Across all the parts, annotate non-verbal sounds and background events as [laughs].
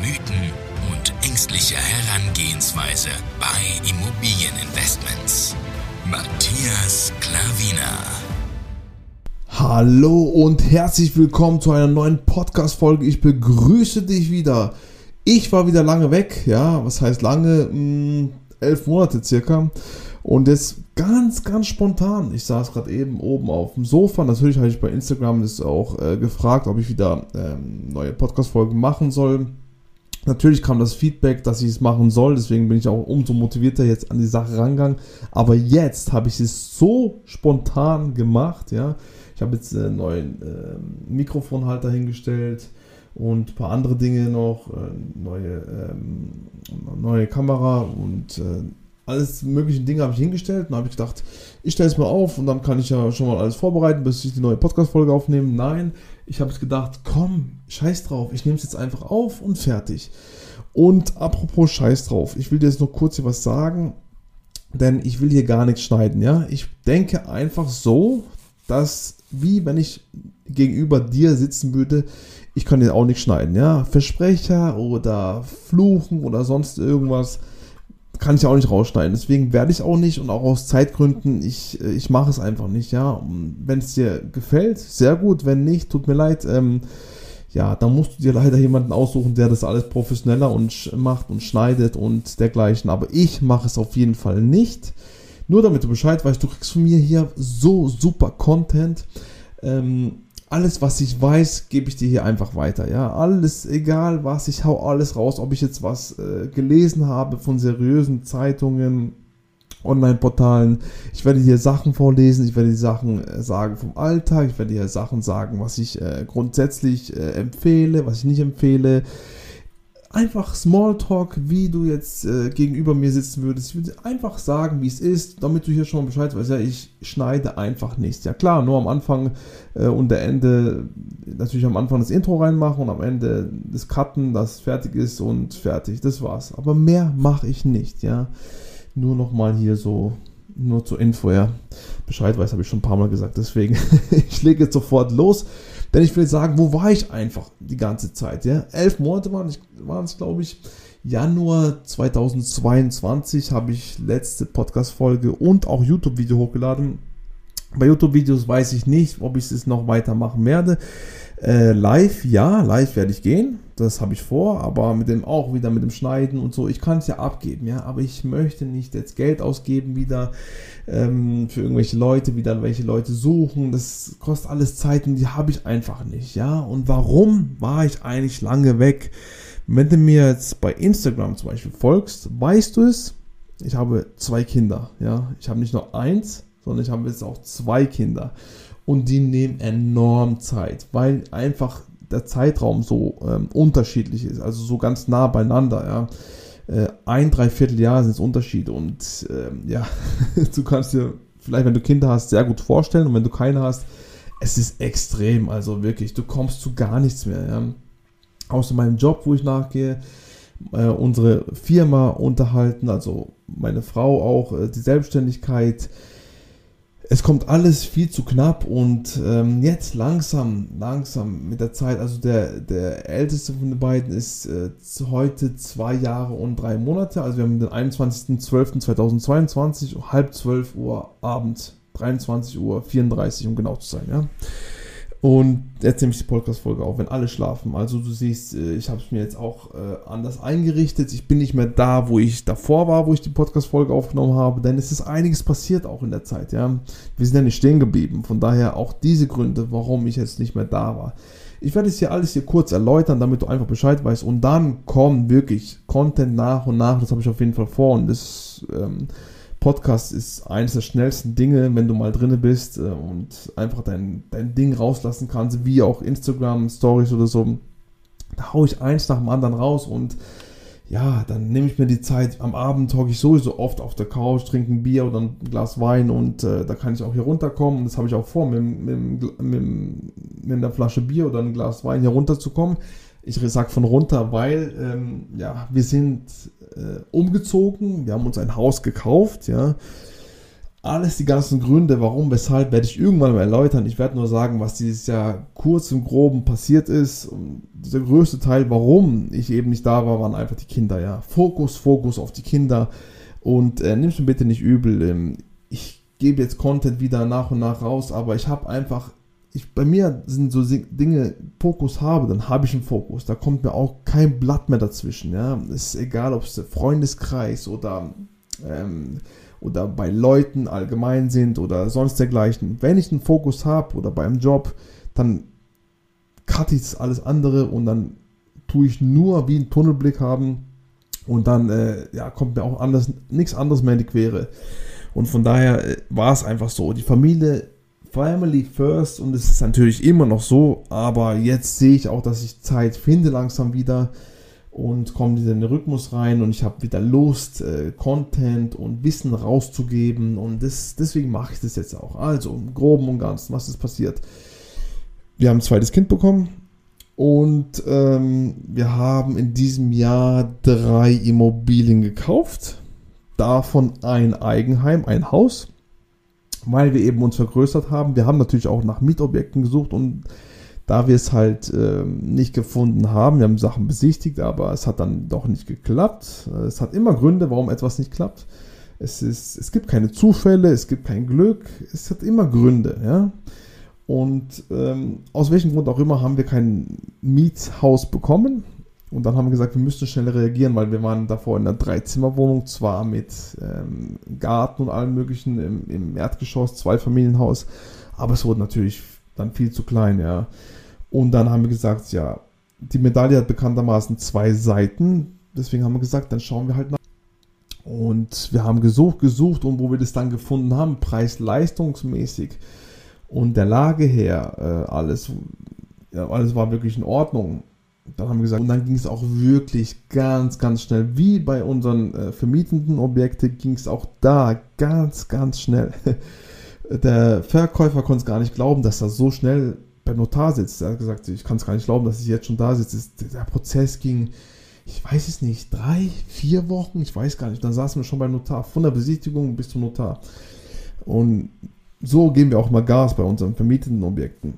Mythen und ängstliche Herangehensweise bei Immobilieninvestments. Matthias Klavina. Hallo und herzlich willkommen zu einer neuen Podcast-Folge. Ich begrüße dich wieder. Ich war wieder lange weg, ja, was heißt lange? Hm, elf Monate circa. Und jetzt ganz, ganz spontan. Ich saß gerade eben oben auf dem Sofa. Natürlich habe ich bei Instagram das auch äh, gefragt, ob ich wieder ähm, neue Podcast-Folgen machen soll. Natürlich kam das Feedback, dass ich es machen soll, deswegen bin ich auch umso motivierter jetzt an die Sache rangegangen. Aber jetzt habe ich es so spontan gemacht, ja. Ich habe jetzt einen neuen äh, Mikrofonhalter hingestellt und ein paar andere Dinge noch, äh, neue, ähm, neue Kamera und äh, alles mögliche Dinge habe ich hingestellt und habe ich gedacht, ich stelle es mal auf und dann kann ich ja schon mal alles vorbereiten, bis ich die neue Podcast-Folge aufnehme. Nein, ich habe gedacht, komm, scheiß drauf, ich nehme es jetzt einfach auf und fertig. Und apropos scheiß drauf, ich will dir jetzt noch kurz hier was sagen, denn ich will hier gar nichts schneiden, ja. Ich denke einfach so, dass, wie wenn ich gegenüber dir sitzen würde, ich kann dir auch nicht schneiden, ja. Versprecher oder Fluchen oder sonst irgendwas kann ich auch nicht rausschneiden. Deswegen werde ich auch nicht und auch aus Zeitgründen, ich, äh, ich mache es einfach nicht, ja. Wenn es dir gefällt, sehr gut. Wenn nicht, tut mir leid. Ähm, ja, dann musst du dir leider jemanden aussuchen, der das alles professioneller und macht und schneidet und dergleichen. Aber ich mache es auf jeden Fall nicht. Nur damit du Bescheid weißt, du kriegst von mir hier so super Content. Ähm, alles, was ich weiß, gebe ich dir hier einfach weiter. Ja, alles, egal was, ich hau alles raus, ob ich jetzt was äh, gelesen habe von seriösen Zeitungen, Online-Portalen. Ich werde hier Sachen vorlesen, ich werde die Sachen äh, sagen vom Alltag, ich werde hier Sachen sagen, was ich äh, grundsätzlich äh, empfehle, was ich nicht empfehle einfach Smalltalk, wie du jetzt äh, gegenüber mir sitzen würdest. Ich würde einfach sagen, wie es ist, damit du hier schon Bescheid weißt. Ja, ich schneide einfach nichts. Ja klar, nur am Anfang äh, und der Ende, natürlich am Anfang das Intro reinmachen und am Ende das Cutten, das fertig ist und fertig. Das war's. Aber mehr mache ich nicht, ja. Nur nochmal hier so, nur zur Info, ja. Bescheid weiß, habe ich schon ein paar Mal gesagt. Deswegen, [laughs] ich lege jetzt sofort los. Denn ich will sagen, wo war ich einfach die ganze Zeit? Ja? Elf Monate waren, waren es, glaube ich. Januar 2022 habe ich letzte Podcast-Folge und auch YouTube-Video hochgeladen. Bei YouTube-Videos weiß ich nicht, ob ich es noch weitermachen werde. Äh, live, ja, live werde ich gehen. Das habe ich vor, aber mit dem auch wieder mit dem Schneiden und so. Ich kann es ja abgeben, ja, aber ich möchte nicht jetzt Geld ausgeben wieder ähm, für irgendwelche Leute, wieder welche Leute suchen. Das kostet alles Zeit und die habe ich einfach nicht, ja. Und warum war ich eigentlich lange weg? Wenn du mir jetzt bei Instagram zum Beispiel folgst, weißt du es. Ich habe zwei Kinder, ja. Ich habe nicht nur eins, sondern ich habe jetzt auch zwei Kinder und die nehmen enorm Zeit, weil einfach der Zeitraum so ähm, unterschiedlich ist, also so ganz nah beieinander, ja. Äh, ein, dreiviertel Jahr sind es Unterschiede und ähm, ja, [laughs] du kannst dir vielleicht, wenn du Kinder hast, sehr gut vorstellen und wenn du keine hast, es ist extrem, also wirklich, du kommst zu gar nichts mehr, ja. Außer meinem Job, wo ich nachgehe, äh, unsere Firma unterhalten, also meine Frau auch, äh, die Selbstständigkeit, es kommt alles viel zu knapp und ähm, jetzt langsam, langsam mit der Zeit, also der, der älteste von den beiden ist äh, heute zwei Jahre und drei Monate, also wir haben den 21.12.2022, halb zwölf Uhr Abend, 23 Uhr 34, um genau zu sein, ja. Und jetzt nehme ich die Podcast-Folge auf, wenn alle schlafen. Also du siehst, äh, ich habe es mir jetzt auch äh, anders eingerichtet. Ich bin nicht mehr da, wo ich davor war, wo ich die Podcast-Folge aufgenommen habe, denn es ist einiges passiert auch in der Zeit. Ja, wir sind ja nicht stehen geblieben. Von daher auch diese Gründe, warum ich jetzt nicht mehr da war. Ich werde es hier alles hier kurz erläutern, damit du einfach Bescheid weißt. Und dann kommt wirklich Content nach und nach. Das habe ich auf jeden Fall vor. Und das ähm, Podcast ist eines der schnellsten Dinge, wenn du mal drinne bist äh, und einfach dein, dein Ding rauslassen kannst, wie auch Instagram Stories oder so. Da haue ich eins nach dem anderen raus und ja, dann nehme ich mir die Zeit. Am Abend hocke ich sowieso oft auf der Couch, trinke ein Bier oder ein Glas Wein und äh, da kann ich auch hier runterkommen. Das habe ich auch vor, mit, mit, mit, mit einer Flasche Bier oder ein Glas Wein hier runterzukommen. Ich sage von runter, weil ähm, ja, wir sind äh, umgezogen, wir haben uns ein Haus gekauft, ja. Alles die ganzen Gründe, warum, weshalb, werde ich irgendwann mal erläutern. Ich werde nur sagen, was dieses Jahr kurz im Groben passiert ist. Und der größte Teil, warum ich eben nicht da war, waren einfach die Kinder. Ja, Fokus, Fokus auf die Kinder. Und äh, nimm's mir bitte nicht übel. Ähm, ich gebe jetzt Content wieder nach und nach raus, aber ich habe einfach, ich, bei mir sind so Dinge, Fokus habe, dann habe ich einen Fokus. Da kommt mir auch kein Blatt mehr dazwischen. Ja, es ist egal, ob es der Freundeskreis oder ähm, oder bei Leuten allgemein sind oder sonst dergleichen. Wenn ich einen Fokus habe oder beim Job, dann cutte ich alles andere und dann tue ich nur wie einen Tunnelblick haben und dann äh, ja, kommt mir auch anders, nichts anderes mehr in die Quere. Und von daher äh, war es einfach so. Die Familie, Family first und es ist natürlich immer noch so, aber jetzt sehe ich auch, dass ich Zeit finde langsam wieder und komme wieder in den Rhythmus rein und ich habe wieder Lust, äh, Content und Wissen rauszugeben und das, deswegen mache ich das jetzt auch. Also im Groben und Ganzen, was ist passiert? Wir haben ein zweites Kind bekommen und ähm, wir haben in diesem Jahr drei Immobilien gekauft, davon ein Eigenheim, ein Haus, weil wir eben uns vergrößert haben. Wir haben natürlich auch nach Mietobjekten gesucht und da wir es halt äh, nicht gefunden haben, wir haben Sachen besichtigt, aber es hat dann doch nicht geklappt. Es hat immer Gründe, warum etwas nicht klappt. Es, ist, es gibt keine Zufälle, es gibt kein Glück, es hat immer Gründe. Ja? Und ähm, aus welchem Grund auch immer haben wir kein Mietshaus bekommen. Und dann haben wir gesagt, wir müssten schnell reagieren, weil wir waren davor in einer Dreizimmerwohnung, zwar mit ähm, Garten und allem möglichen im, im Erdgeschoss, Zweifamilienhaus, aber es wurde natürlich dann viel zu klein, ja. Und dann haben wir gesagt, ja, die Medaille hat bekanntermaßen zwei Seiten. Deswegen haben wir gesagt, dann schauen wir halt nach. Und wir haben gesucht, gesucht und wo wir das dann gefunden haben, preis-leistungsmäßig und der Lage her, äh, alles, ja, alles war wirklich in Ordnung. Dann haben wir gesagt, und dann ging es auch wirklich ganz, ganz schnell. Wie bei unseren äh, vermietenden Objekten ging es auch da ganz, ganz schnell. [laughs] der Verkäufer konnte es gar nicht glauben, dass er so schnell beim Notar sitzt. Er hat gesagt, ich kann es gar nicht glauben, dass ich jetzt schon da sitze. Der Prozess ging, ich weiß es nicht, drei, vier Wochen, ich weiß gar nicht. Dann saßen wir schon beim Notar, von der Besichtigung bis zum Notar. Und so geben wir auch mal Gas bei unseren vermieteten Objekten.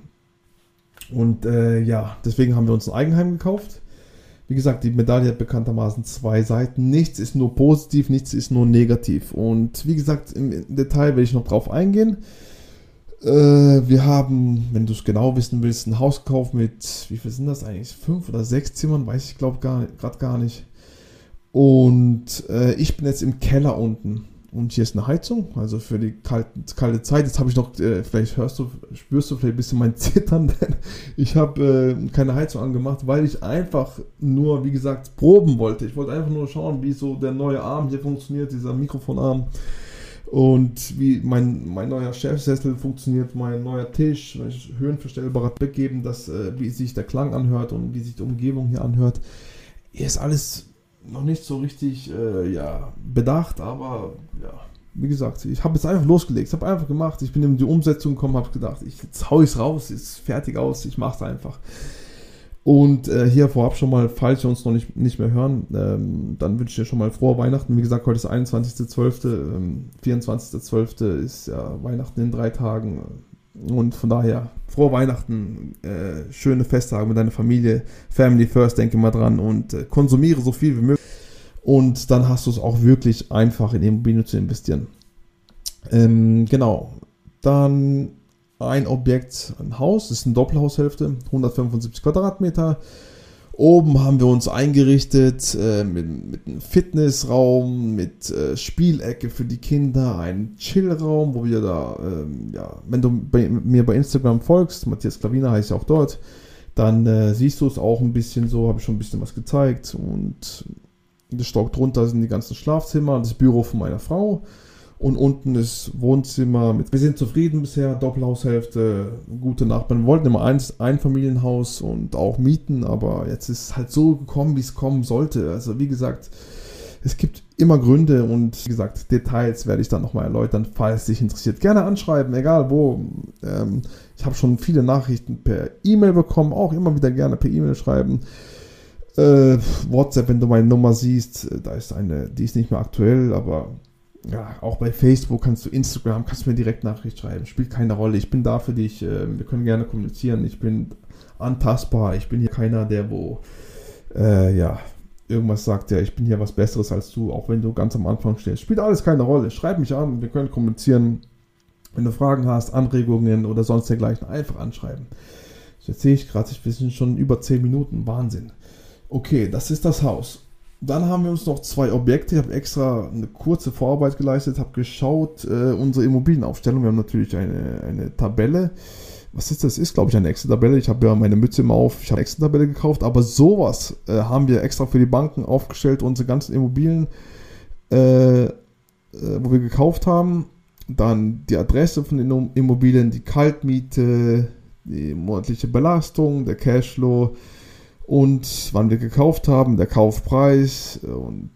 Und äh, ja, deswegen haben wir uns ein Eigenheim gekauft. Wie gesagt, die Medaille hat bekanntermaßen zwei Seiten. Nichts ist nur positiv, nichts ist nur negativ. Und wie gesagt, im Detail werde ich noch drauf eingehen. Äh, wir haben, wenn du es genau wissen willst, ein Haus gekauft mit, wie viel sind das eigentlich? Fünf oder sechs Zimmern, weiß ich glaube gerade gar nicht. Und äh, ich bin jetzt im Keller unten. Und hier ist eine Heizung, also für die kalte, kalte Zeit. Jetzt habe ich noch, äh, vielleicht hörst du, spürst du vielleicht ein bisschen mein [laughs] Zittern, denn ich habe äh, keine Heizung angemacht, weil ich einfach nur, wie gesagt, proben wollte. Ich wollte einfach nur schauen, wie so der neue Arm hier funktioniert, dieser Mikrofonarm. Und wie mein, mein neuer Chefsessel funktioniert, mein neuer Tisch, höhenverstellbarer Bett geben, dass, äh, wie sich der Klang anhört und wie sich die Umgebung hier anhört. Hier ist alles noch nicht so richtig äh, ja, bedacht, aber ja, wie gesagt, ich habe jetzt einfach losgelegt, ich habe einfach gemacht, ich bin in die Umsetzung gekommen, habe gedacht, ich, jetzt hau ich es raus, ist fertig aus, ich mache es einfach. Und äh, hier vorab schon mal, falls ihr uns noch nicht, nicht mehr hören, ähm, dann wünsche ich dir schon mal frohe Weihnachten. Wie gesagt, heute ist 21.12., ähm, 24.12. ist ja Weihnachten in drei Tagen. Und von daher, frohe Weihnachten, äh, schöne Festtage mit deiner Familie, Family First, denke mal dran und äh, konsumiere so viel wie möglich. Und dann hast du es auch wirklich einfach in Immobilien zu investieren. Ähm, genau. Dann ein Objekt, ein Haus, das ist eine Doppelhaushälfte, 175 Quadratmeter. Oben haben wir uns eingerichtet äh, mit, mit einem Fitnessraum, mit äh, Spielecke für die Kinder, ein Chillraum, wo wir da, ähm, ja, wenn du bei, mir bei Instagram folgst, Matthias Klavina heißt ja auch dort, dann äh, siehst du es auch ein bisschen so, habe ich schon ein bisschen was gezeigt und das Stock drunter sind die ganzen Schlafzimmer, das Büro von meiner Frau Und unten ist Wohnzimmer. Mit, wir sind zufrieden bisher, Doppelhaushälfte, gute Nachbarn. Wir wollten immer ein Einfamilienhaus und auch mieten, aber jetzt ist es halt so gekommen, wie es kommen sollte. Also wie gesagt, es gibt immer Gründe und wie gesagt, Details werde ich dann nochmal erläutern, falls dich interessiert. Gerne anschreiben, egal wo. Ähm, ich habe schon viele Nachrichten per E-Mail bekommen, auch immer wieder gerne per E-Mail schreiben. Äh, WhatsApp, wenn du meine Nummer siehst, äh, da ist eine, die ist nicht mehr aktuell, aber ja, auch bei Facebook kannst du, Instagram, kannst du mir direkt Nachricht schreiben. Spielt keine Rolle. Ich bin da für dich. Äh, wir können gerne kommunizieren. Ich bin antastbar. Ich bin hier keiner, der wo, äh, ja, irgendwas sagt, ja, ich bin hier was Besseres als du, auch wenn du ganz am Anfang stehst. Spielt alles keine Rolle. Schreib mich an, wir können kommunizieren. Wenn du Fragen hast, Anregungen oder sonst dergleichen, einfach anschreiben. Jetzt sehe ich gerade, wir sind schon über 10 Minuten. Wahnsinn. Okay, das ist das Haus. Dann haben wir uns noch zwei Objekte. Ich habe extra eine kurze Vorarbeit geleistet, habe geschaut, äh, unsere Immobilienaufstellung. Wir haben natürlich eine, eine Tabelle was ist das? Ist, glaube ich, eine Excel-Tabelle. Ich habe ja meine Mütze immer auf. Ich habe eine Excel-Tabelle gekauft, aber sowas äh, haben wir extra für die Banken aufgestellt. Unsere ganzen Immobilien, äh, äh, wo wir gekauft haben. Dann die Adresse von den Immobilien, die Kaltmiete, die monatliche Belastung, der Cashflow und wann wir gekauft haben, der Kaufpreis und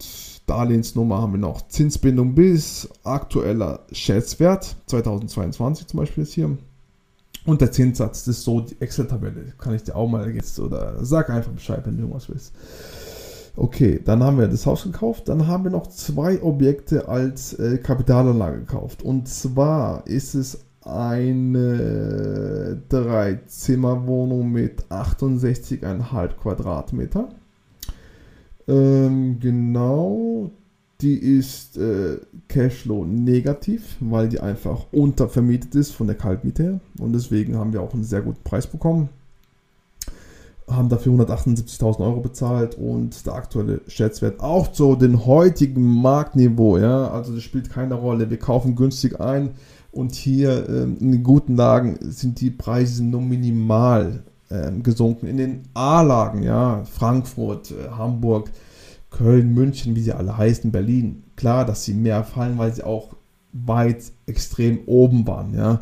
Darlehensnummer haben wir noch Zinsbindung bis aktueller Schätzwert 2022 zum Beispiel ist hier und der Zinssatz, das ist so die Excel-Tabelle. Kann ich dir auch mal jetzt oder sag einfach Bescheid, wenn du irgendwas willst. Okay, dann haben wir das Haus gekauft. Dann haben wir noch zwei Objekte als äh, Kapitalanlage gekauft. Und zwar ist es eine Dreizimmerwohnung mit 68,5 Quadratmeter. Ähm, genau, die ist äh, Cashflow negativ, weil die einfach untervermietet ist von der Kaltmiete her. Und deswegen haben wir auch einen sehr guten Preis bekommen. Haben dafür 178.000 Euro bezahlt und der aktuelle Schätzwert auch zu dem heutigen Marktniveau. Ja, also das spielt keine Rolle. Wir kaufen günstig ein und hier äh, in den guten Lagen sind die Preise nur minimal äh, gesunken. In den A-Lagen, ja, Frankfurt, äh, Hamburg, Köln, München, wie sie alle heißen, Berlin, klar, dass sie mehr fallen, weil sie auch weit extrem oben waren, ja.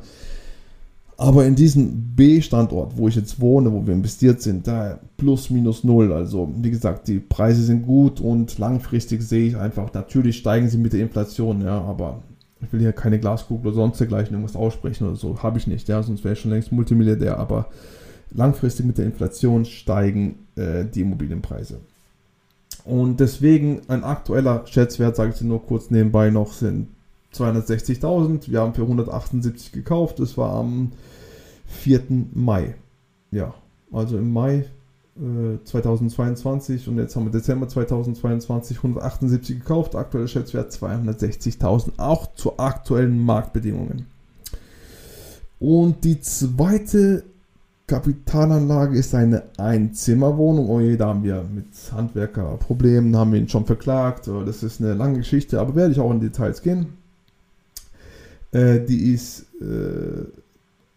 Aber in diesem B-Standort, wo ich jetzt wohne, wo wir investiert sind, da plus minus null. Also wie gesagt, die Preise sind gut und langfristig sehe ich einfach, natürlich steigen sie mit der Inflation, ja, aber ich will hier keine Glaskugel oder sonst dergleichen irgendwas aussprechen oder so, habe ich nicht, ja, sonst wäre ich schon längst Multimilliardär, aber langfristig mit der Inflation steigen äh, die Immobilienpreise. Und deswegen ein aktueller Schätzwert, sage ich dir nur kurz nebenbei noch, sind 260.000. Wir haben für 178 gekauft. Das war am 4. Mai. Ja, also im Mai 2022 und jetzt haben wir Dezember 2022 178 gekauft. Aktueller Schätzwert 260.000, auch zu aktuellen Marktbedingungen. Und die zweite Kapitalanlage ist eine Einzimmerwohnung. Oh je, da haben wir mit Handwerkerproblemen, haben wir ihn schon verklagt. Oh, das ist eine lange Geschichte, aber werde ich auch in Details gehen. Äh, die ist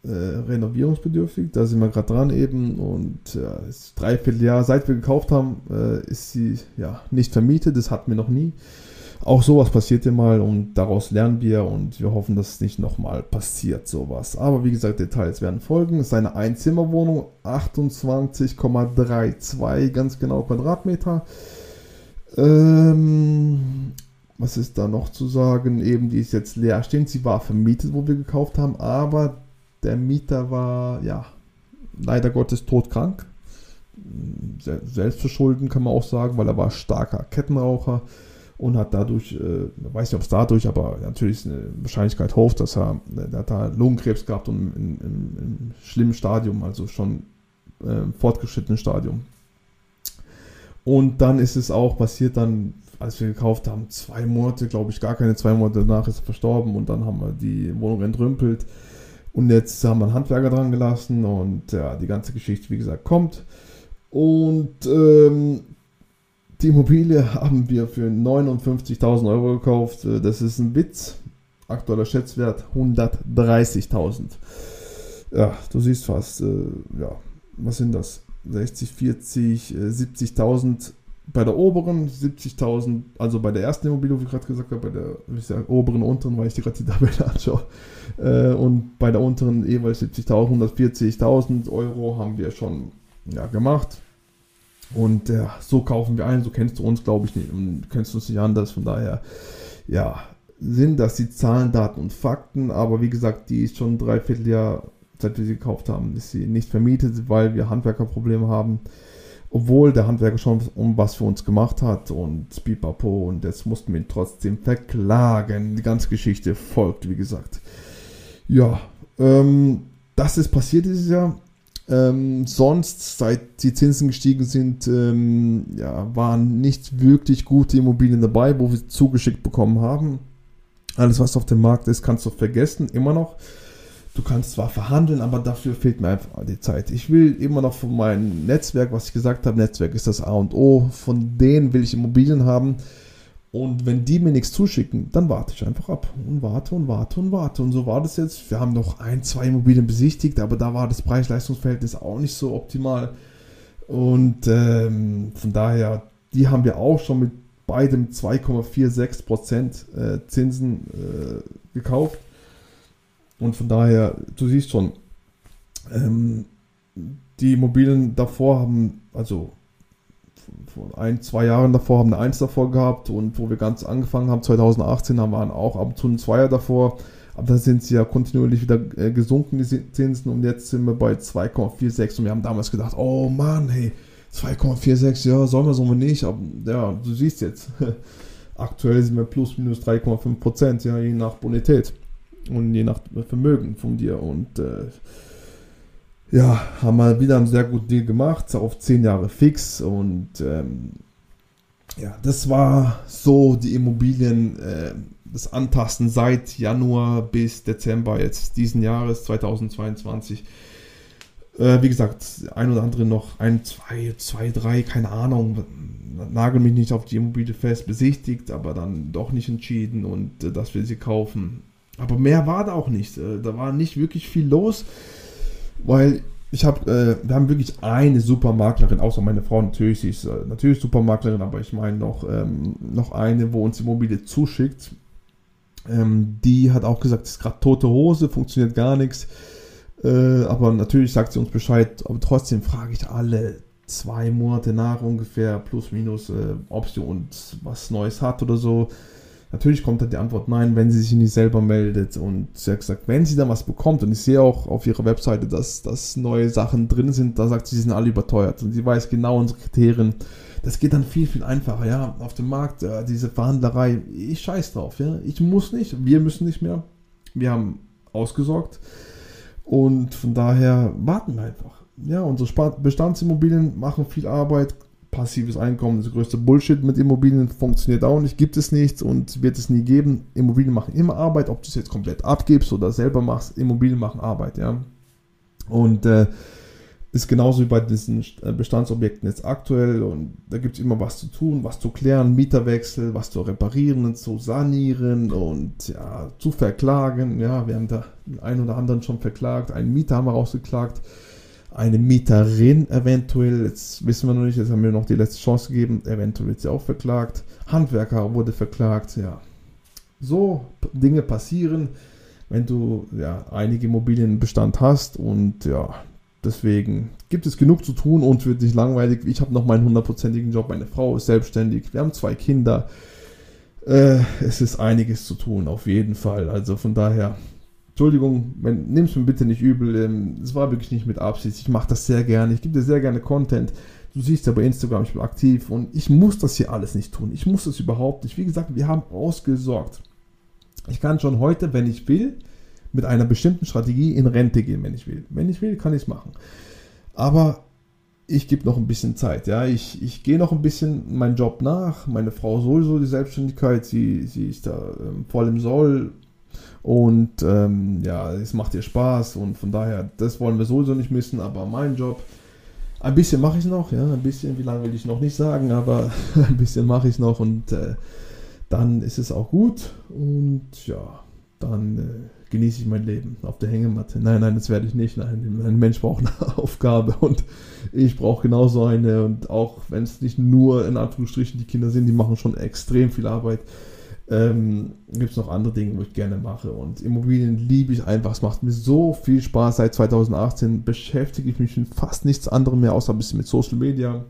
äh, äh, renovierungsbedürftig, da sind wir gerade dran eben und ja, ist dreiviertel Jahr, seit wir gekauft haben, äh, ist sie ja nicht vermietet, das hatten wir noch nie. Auch sowas passiert ja mal und daraus lernen wir und wir hoffen, dass es nicht nochmal passiert, sowas. Aber wie gesagt, Details werden folgen. Es ist eine Einzimmerwohnung, 28,32 ganz genau Quadratmeter. Ähm, was ist da noch zu sagen? Eben, die ist jetzt leer stehend. Sie war vermietet, wo wir gekauft haben, aber der Mieter war, ja, leider Gottes todkrank. Selbstverschulden kann man auch sagen, weil er war starker Kettenraucher und hat dadurch, äh, weiß nicht ob es dadurch, aber natürlich ist eine Wahrscheinlichkeit hoch, dass er, der hat da Lungenkrebs gehabt und im, im, im schlimmen Stadium, also schon äh, fortgeschrittenen Stadium. Und dann ist es auch passiert, dann, als wir gekauft haben, zwei Monate, glaube ich, gar keine zwei Monate danach ist er verstorben und dann haben wir die Wohnung entrümpelt. Und jetzt haben wir einen Handwerker dran gelassen und ja, die ganze Geschichte, wie gesagt, kommt. Und ähm, die Immobilie [laughs] haben wir für 59.000 Euro gekauft. Äh, das ist ein Witz. Aktueller Schätzwert 130.000. Ja, du siehst fast, äh, ja, was sind das? 60, 40, äh, 70.000 bei der oberen 70.000, also bei der ersten Immobilie, wie ich gerade gesagt habe, bei der sag, oberen unteren, weil ich die gerade die Tabelle [laughs] anschaue, äh, und bei der unteren jeweils 70.000, 140.000 Euro haben wir schon ja, gemacht. Und ja, so kaufen wir ein, so kennst du uns, glaube ich, nicht und kennst uns nicht anders. Von daher, ja, sind das die Zahlen, Daten und Fakten. Aber wie gesagt, die ist schon ein Dreivierteljahr, seit wir sie gekauft haben, ist sie nicht vermietet, weil wir Handwerkerprobleme haben obwohl der Handwerker schon um was für uns gemacht hat und pipapo und jetzt mussten wir ihn trotzdem verklagen. Die ganze Geschichte folgt, wie gesagt. Ja, ähm, das ist passiert dieses Jahr. Ähm, sonst, seit die Zinsen gestiegen sind, ähm, ja, waren nicht wirklich gute Immobilien dabei, wo wir zugeschickt bekommen haben. Alles, was auf dem Markt ist, kannst du vergessen, immer noch du kannst zwar verhandeln, aber dafür fehlt mir einfach die Zeit. Ich will immer noch von meinem Netzwerk, was ich gesagt habe, Netzwerk ist das A und O, von denen will ich Immobilien haben. Und wenn die mir nichts zuschicken, dann warte ich einfach ab und warte und warte und warte. Und so war das jetzt. Wir haben noch ein, zwei Immobilien besichtigt, aber da war das Preis-Leistungs-Verhältnis auch nicht so optimal. Und ähm, von daher, die haben wir auch schon mit beidem 2,46% äh, Zinsen äh, gekauft. Und von daher, du siehst schon, ähm, die Immobilien davor haben, also vor ein, zwei Jahren davor haben eine Eins davor gehabt und wo wir ganz angefangen haben, 2018 haben wir auch ab und zu ein Zweier davor, aber da sind sie ja kontinuierlich wieder äh, gesunken, die Zinsen. Und jetzt sind wir bei 2,46 und wir haben damals gedacht, oh Mann, hey, 2,46, ja, sollen wir, sollen wir nicht, aber ja, du siehst jetzt, [laughs] aktuell sind wir plus minus 3,5 Prozent, ja, je nach Bonität und je nach Vermögen von dir. Und äh, ja, haben wir wieder einen sehr guten Deal gemacht, auf 10 Jahre fix. Und ähm, ja, das war so die Immobilien, äh, das Antasten seit Januar bis Dezember jetzt diesen Jahres 2022. Äh, wie gesagt, ein oder andere noch, ein, zwei, zwei, drei, keine Ahnung, nagel mich nicht auf die Immobilie fest, besichtigt, aber dann doch nicht entschieden und äh, dass wir sie kaufen. Aber mehr war da auch nicht. Äh, da war nicht wirklich viel los, weil ich habe, äh, wir haben wirklich eine Supermaklerin, außer meine Frau natürlich, sie ist äh, natürlich Supermaklerin, aber ich meine noch, ähm, noch eine, wo uns Immobilie zuschickt. Ähm, die hat auch gesagt, es ist gerade tote Hose, funktioniert gar nichts. Äh, aber natürlich sagt sie uns Bescheid, aber trotzdem frage ich alle zwei Monate nach ungefähr, plus minus, äh, ob sie uns was Neues hat oder so. Natürlich kommt dann die Antwort nein, wenn sie sich nicht selber meldet. Und sie hat gesagt, wenn sie dann was bekommt, und ich sehe auch auf ihrer Webseite, dass, dass neue Sachen drin sind, da sagt sie, sie sind alle überteuert. Und sie weiß genau unsere Kriterien. Das geht dann viel, viel einfacher, ja. Auf dem Markt, äh, diese Verhandlerei, ich scheiß drauf, ja. Ich muss nicht, wir müssen nicht mehr. Wir haben ausgesorgt. Und von daher warten wir einfach. Ja, unsere Bestandsimmobilien machen viel Arbeit, passives Einkommen, das größte Bullshit mit Immobilien funktioniert auch nicht, gibt es nichts und wird es nie geben. Immobilien machen immer Arbeit, ob du es jetzt komplett abgibst oder selber machst, Immobilien machen Arbeit, ja. Und äh, ist genauso wie bei diesen äh, Bestandsobjekten jetzt aktuell und da gibt es immer was zu tun, was zu klären, Mieterwechsel, was zu reparieren zu sanieren und ja, zu verklagen. Ja, wir haben da den einen oder anderen schon verklagt, einen Mieter haben wir rausgeklagt eine Mieterin eventuell, jetzt wissen wir noch nicht, jetzt haben wir noch die letzte Chance gegeben, eventuell wird sie auch verklagt. Handwerker wurde verklagt, ja. So Dinge passieren, wenn du ja einige Immobilienbestand hast und ja, deswegen gibt es genug zu tun und wird nicht langweilig. Ich habe noch meinen hundertprozentigen Job, meine Frau ist selbstständig, wir haben zwei Kinder. Äh, es ist einiges zu tun, auf jeden Fall. Also von daher, Entschuldigung, nimm es mir bitte nicht übel. Ähm, es war wirklich nicht mit Absicht. Ich mache das sehr gerne. Ich gebe dir sehr gerne Content. Du siehst ja bei Instagram, ich bin aktiv und ich muss das hier alles nicht tun. Ich muss das überhaupt nicht. Wie gesagt, wir haben ausgesorgt. Ich kann schon heute, wenn ich will, mit einer bestimmten Strategie in Rente gehen, wenn ich will. Wenn ich will, kann ich es machen. Aber ich gebe noch ein bisschen Zeit. Ja, ich, ich gehe noch ein bisschen meinen Job nach. Meine Frau sowieso die Selbstständigkeit. Sie, sie ist da ähm, voll im Soll und ähm, ja, es macht ihr Spaß und von daher, das wollen wir sowieso nicht missen, aber mein Job, ein bisschen mache ich noch, ja, ein bisschen, wie lange will ich noch nicht sagen, aber [laughs] ein bisschen mache ich noch und äh, dann ist es auch gut und ja, dann äh, genieße ich mein Leben auf der Hängematte. Nein, nein, das werde ich nicht. Nein, ein Mensch braucht eine [laughs] Aufgabe und ich brauche genauso eine. Und auch wenn es nicht nur in Anführungsstrichen die Kinder sind, die machen schon extrem viel Arbeit. Ähm, Gibt es noch andere Dinge, wo ich gerne mache. Und Immobilien liebe ich einfach. Es macht mir so viel Spaß. Seit 2018 beschäftige ich mich mit fast nichts anderem mehr, außer ein bisschen mit Social Media.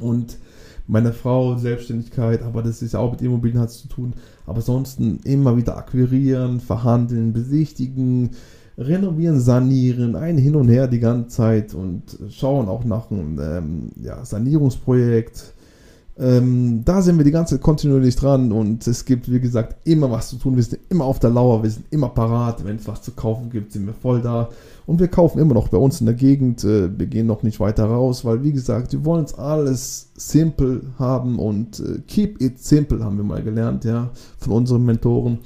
Und meine Frau, Selbstständigkeit, aber das ist ja auch mit Immobilien hat zu tun. Aber ansonsten immer wieder akquirieren, verhandeln, besichtigen, renovieren, sanieren, ein Hin und Her die ganze Zeit und schauen auch nach einem ähm, ja, Sanierungsprojekt ähm, da sind wir die ganze Zeit kontinuierlich dran und es gibt, wie gesagt, immer was zu tun. Wir sind immer auf der Lauer, wir sind immer parat. Wenn es was zu kaufen gibt, sind wir voll da. Und wir kaufen immer noch bei uns in der Gegend. Äh, wir gehen noch nicht weiter raus, weil, wie gesagt, wir wollen es alles simpel haben und äh, keep it simple haben wir mal gelernt, ja, von unseren Mentoren.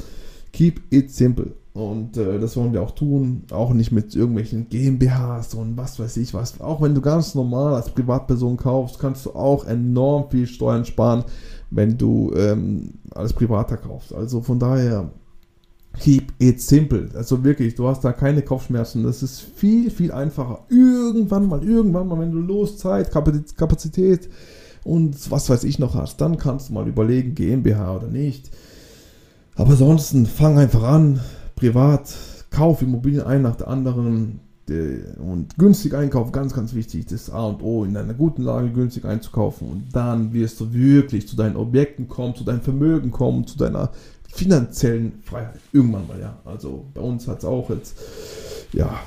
Keep it simple. Und äh, das wollen wir auch tun, auch nicht mit irgendwelchen GmbHs und was weiß ich was. Auch wenn du ganz normal als Privatperson kaufst, kannst du auch enorm viel Steuern sparen, wenn du ähm, als Privater kaufst. Also von daher, keep it simple. Also wirklich, du hast da keine Kopfschmerzen. Das ist viel, viel einfacher. Irgendwann mal, irgendwann mal, wenn du los Zeit, Kapazität und was weiß ich noch hast, dann kannst du mal überlegen, GmbH oder nicht. Aber ansonsten fang einfach an, privat, kauf Immobilien ein nach der anderen und günstig einkaufen, ganz, ganz wichtig, das A und O, in einer guten Lage günstig einzukaufen und dann wirst du wirklich zu deinen Objekten kommen, zu deinem Vermögen kommen, zu deiner finanziellen Freiheit. Irgendwann mal, ja. Also bei uns hat es auch jetzt, ja,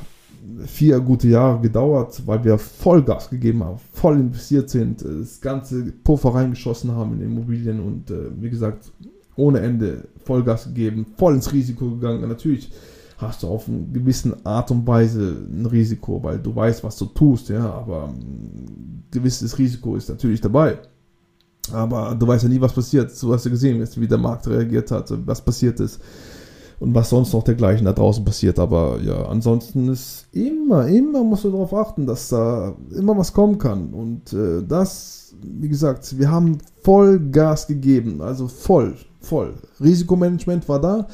vier gute Jahre gedauert, weil wir Vollgas gegeben haben, voll investiert sind, das ganze Puffer reingeschossen haben in Immobilien und äh, wie gesagt, ohne Ende Vollgas gegeben, voll ins Risiko gegangen. natürlich hast du auf eine gewisse Art und Weise ein Risiko, weil du weißt, was du tust, ja, aber ein gewisses Risiko ist natürlich dabei. Aber du weißt ja nie, was passiert. Du hast ja gesehen, wie der Markt reagiert hat, was passiert ist und was sonst noch dergleichen da draußen passiert. Aber ja, ansonsten ist immer, immer musst du darauf achten, dass da immer was kommen kann. Und äh, das, wie gesagt, wir haben voll Gas gegeben, also voll voll. Risikomanagement war da,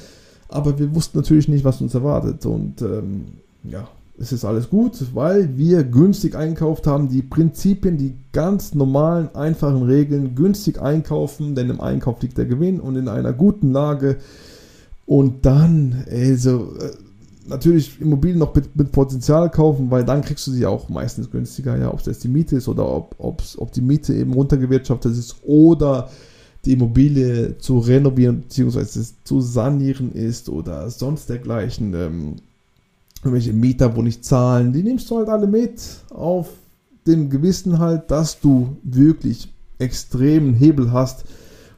aber wir wussten natürlich nicht, was uns erwartet. Und ähm, ja, es ist alles gut, weil wir günstig einkauft haben. Die Prinzipien, die ganz normalen, einfachen Regeln, günstig einkaufen, denn im Einkauf liegt der Gewinn und in einer guten Lage. Und dann, also, natürlich Immobilien noch mit, mit, Potenzial kaufen, weil dann kriegst du sie auch meistens günstiger, ja, ob es die Miete ist oder ob, ob die Miete eben runtergewirtschaftet ist oder die Immobilie zu renovieren bzw. zu sanieren ist oder sonst dergleichen. Ähm, irgendwelche Mieter, wo nicht zahlen, die nimmst du halt alle mit auf dem Gewissen halt, dass du wirklich extremen Hebel hast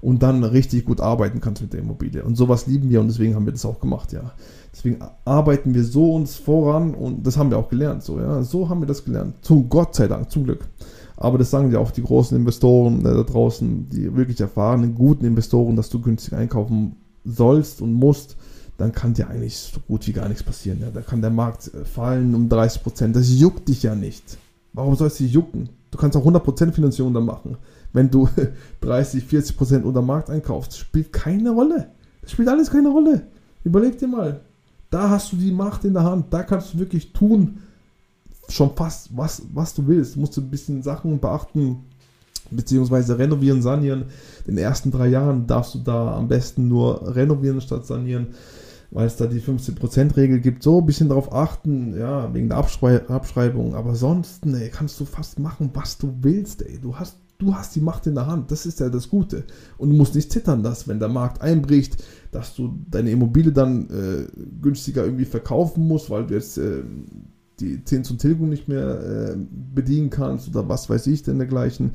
und dann richtig gut arbeiten kannst mit der Immobilie. Und sowas lieben wir und deswegen haben wir das auch gemacht, ja. Deswegen arbeiten wir so uns voran und das haben wir auch gelernt, so, ja. So haben wir das gelernt. Zum Gott sei Dank, zum Glück. Aber das sagen ja auch die großen Investoren äh, da draußen, die wirklich erfahrenen, guten Investoren, dass du günstig einkaufen sollst und musst. Dann kann dir eigentlich so gut wie gar nichts passieren. Ja. Da kann der Markt äh, fallen um 30 Prozent. Das juckt dich ja nicht. Warum soll es dich jucken? Du kannst auch 100% Finanzierung dann machen. Wenn du [laughs] 30, 40% unter Markt einkaufst, spielt keine Rolle. Das spielt alles keine Rolle. Überleg dir mal. Da hast du die Macht in der Hand. Da kannst du wirklich tun, schon fast, was, was du willst. Du musst ein bisschen Sachen beachten, beziehungsweise renovieren, sanieren. In den ersten drei Jahren darfst du da am besten nur renovieren statt sanieren, weil es da die 15%-Regel gibt. So ein bisschen darauf achten, ja, wegen der Abschrei Abschreibung. Aber sonst, ey, kannst du fast machen, was du willst, ey. Du hast, du hast die Macht in der Hand. Das ist ja das Gute. Und du musst nicht zittern, dass, wenn der Markt einbricht, dass du deine Immobilie dann äh, günstiger irgendwie verkaufen musst, weil du jetzt äh, die Zins und Tilgung nicht mehr äh, bedienen kannst oder was weiß ich denn dergleichen.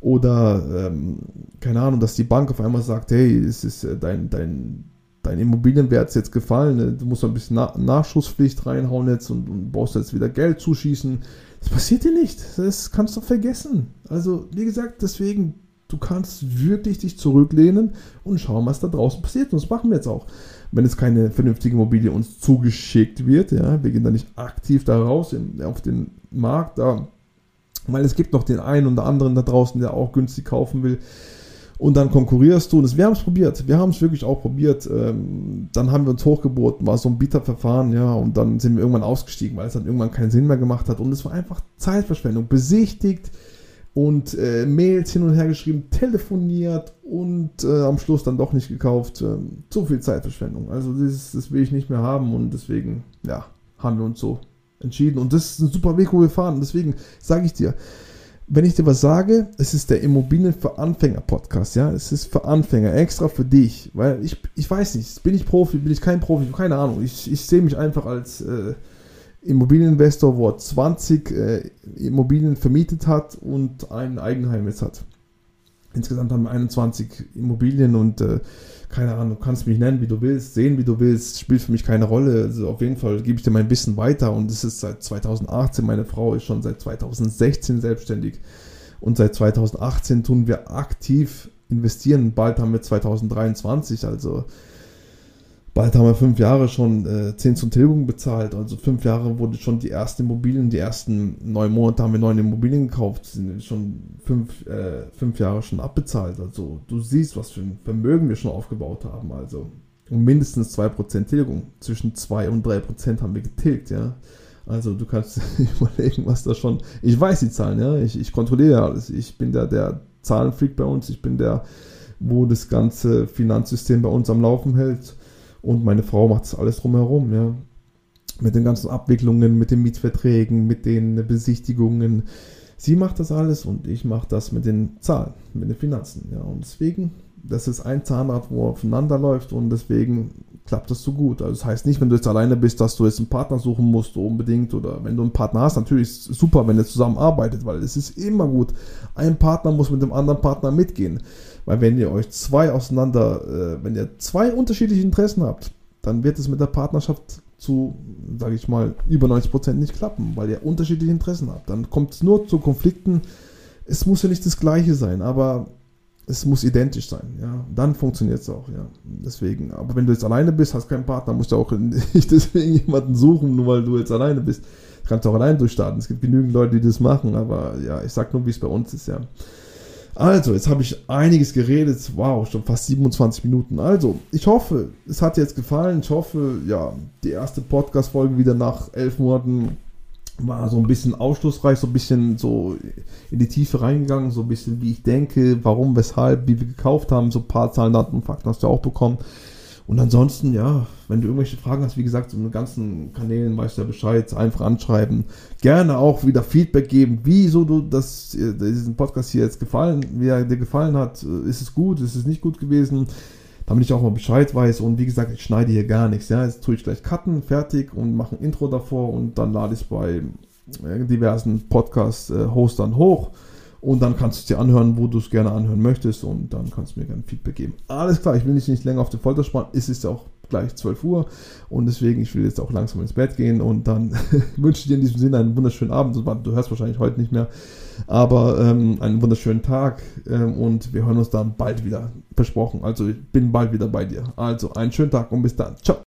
Oder, ähm, keine Ahnung, dass die Bank auf einmal sagt, hey, es ist äh, dein, dein, dein Immobilienwert ist jetzt gefallen, ne? du musst ein bisschen Na Nachschusspflicht reinhauen jetzt und, und brauchst jetzt wieder Geld zuschießen. Das passiert dir nicht. Das kannst du vergessen. Also, wie gesagt, deswegen, du kannst wirklich dich zurücklehnen und schauen, was da draußen passiert. Und das machen wir jetzt auch wenn es keine vernünftige Immobilie uns zugeschickt wird. Ja, wir gehen da nicht aktiv da raus in, auf den Markt, da, weil es gibt noch den einen oder anderen da draußen, der auch günstig kaufen will. Und dann konkurrierst du. Und das, wir haben es probiert. Wir haben es wirklich auch probiert. Ähm, dann haben wir uns hochgeboten, war so ein Bieterverfahren, ja, und dann sind wir irgendwann ausgestiegen, weil es dann irgendwann keinen Sinn mehr gemacht hat. Und es war einfach Zeitverschwendung. Besichtigt und äh, Mails hin und her geschrieben, telefoniert und äh, am Schluss dann doch nicht gekauft. Ähm, zu viel Zeitverschwendung. Also das, das will ich nicht mehr haben und deswegen, ja, haben wir uns so entschieden. Und das ist ein super Weg, wo wir fahren. Deswegen sage ich dir, wenn ich dir was sage, es ist der Immobilien für Anfänger Podcast, ja, es ist für Anfänger, extra für dich, weil ich, ich weiß nicht, bin ich Profi, bin ich kein Profi, keine Ahnung, ich, ich sehe mich einfach als äh, Immobilieninvestor, wo er 20 äh, Immobilien vermietet hat und ein Eigenheim jetzt hat. Insgesamt haben wir 21 Immobilien und äh, keine Ahnung, du kannst mich nennen, wie du willst, sehen, wie du willst, spielt für mich keine Rolle. Also auf jeden Fall gebe ich dir mein Wissen weiter und es ist seit 2018, meine Frau ist schon seit 2016 selbstständig und seit 2018 tun wir aktiv investieren. Bald haben wir 2023, also Bald haben wir fünf Jahre schon äh, Zins und Tilgung bezahlt. Also fünf Jahre wurde schon die ersten Immobilien, die ersten neun Monate haben wir neun Immobilien gekauft, sind schon fünf, äh, fünf Jahre schon abbezahlt. Also du siehst, was für ein Vermögen wir schon aufgebaut haben. Also mindestens 2% Tilgung. Zwischen 2 und 3% haben wir getilgt, ja. Also du kannst [laughs] überlegen, was da schon. Ich weiß die Zahlen, ja. Ich, ich kontrolliere alles. Ich bin der, der Zahlenfreak bei uns. Ich bin der, wo das ganze Finanzsystem bei uns am Laufen hält. Und meine Frau macht das alles drumherum, ja. Mit den ganzen Abwicklungen, mit den Mietverträgen, mit den Besichtigungen. Sie macht das alles und ich mache das mit den Zahlen, mit den Finanzen. Ja. Und deswegen, das ist ein Zahnrad, wo aufeinander läuft und deswegen klappt das so gut. Also das heißt nicht, wenn du jetzt alleine bist, dass du jetzt einen Partner suchen musst unbedingt oder wenn du einen Partner hast, natürlich ist es super, wenn ihr zusammenarbeitet, weil es ist immer gut. Ein Partner muss mit dem anderen Partner mitgehen. Weil wenn ihr euch zwei auseinander, äh, wenn ihr zwei unterschiedliche Interessen habt, dann wird es mit der Partnerschaft zu, sage ich mal, über 90% nicht klappen, weil ihr unterschiedliche Interessen habt. Dann kommt es nur zu Konflikten. Es muss ja nicht das Gleiche sein, aber es muss identisch sein, ja. Dann funktioniert es auch, ja. Deswegen, aber wenn du jetzt alleine bist, hast keinen Partner, musst du auch [laughs] nicht deswegen jemanden suchen, nur weil du jetzt alleine bist. Du kannst auch allein durchstarten. Es gibt genügend Leute, die das machen, aber ja, ich sag nur, wie es bei uns ist, ja. Also, jetzt habe ich einiges geredet. Wow, schon fast 27 Minuten. Also, ich hoffe, es hat dir jetzt gefallen. Ich hoffe, ja, die erste Podcast-Folge wieder nach elf Monaten war so ein bisschen ausschlussreich, so ein bisschen so in die Tiefe reingegangen, so ein bisschen wie ich denke, warum, weshalb, wie wir gekauft haben, so ein paar Zahlen, Daten und Fakten hast du auch bekommen. Und ansonsten, ja, wenn du irgendwelche Fragen hast, wie gesagt, so den ganzen Kanälen weißt du ja Bescheid, einfach anschreiben. Gerne auch wieder Feedback geben, wieso du das, äh, diesen Podcast hier jetzt gefallen, wie er dir gefallen hat. Ist es gut, ist es nicht gut gewesen? Damit ich auch mal Bescheid weiß. Und wie gesagt, ich schneide hier gar nichts. Ja, jetzt tue ich gleich cutten, fertig und mache ein Intro davor und dann lade ich es bei äh, diversen Podcast-Hostern hoch. Und dann kannst du es dir anhören, wo du es gerne anhören möchtest. Und dann kannst du mir gerne Feedback geben. Alles klar, ich will dich nicht länger auf die Folter spannen. Es ist ja auch gleich 12 Uhr. Und deswegen, ich will jetzt auch langsam ins Bett gehen. Und dann [laughs] wünsche ich dir in diesem Sinne einen wunderschönen Abend. Du hörst wahrscheinlich heute nicht mehr. Aber ähm, einen wunderschönen Tag. Ähm, und wir hören uns dann bald wieder. Versprochen. Also ich bin bald wieder bei dir. Also einen schönen Tag und bis dann. Ciao.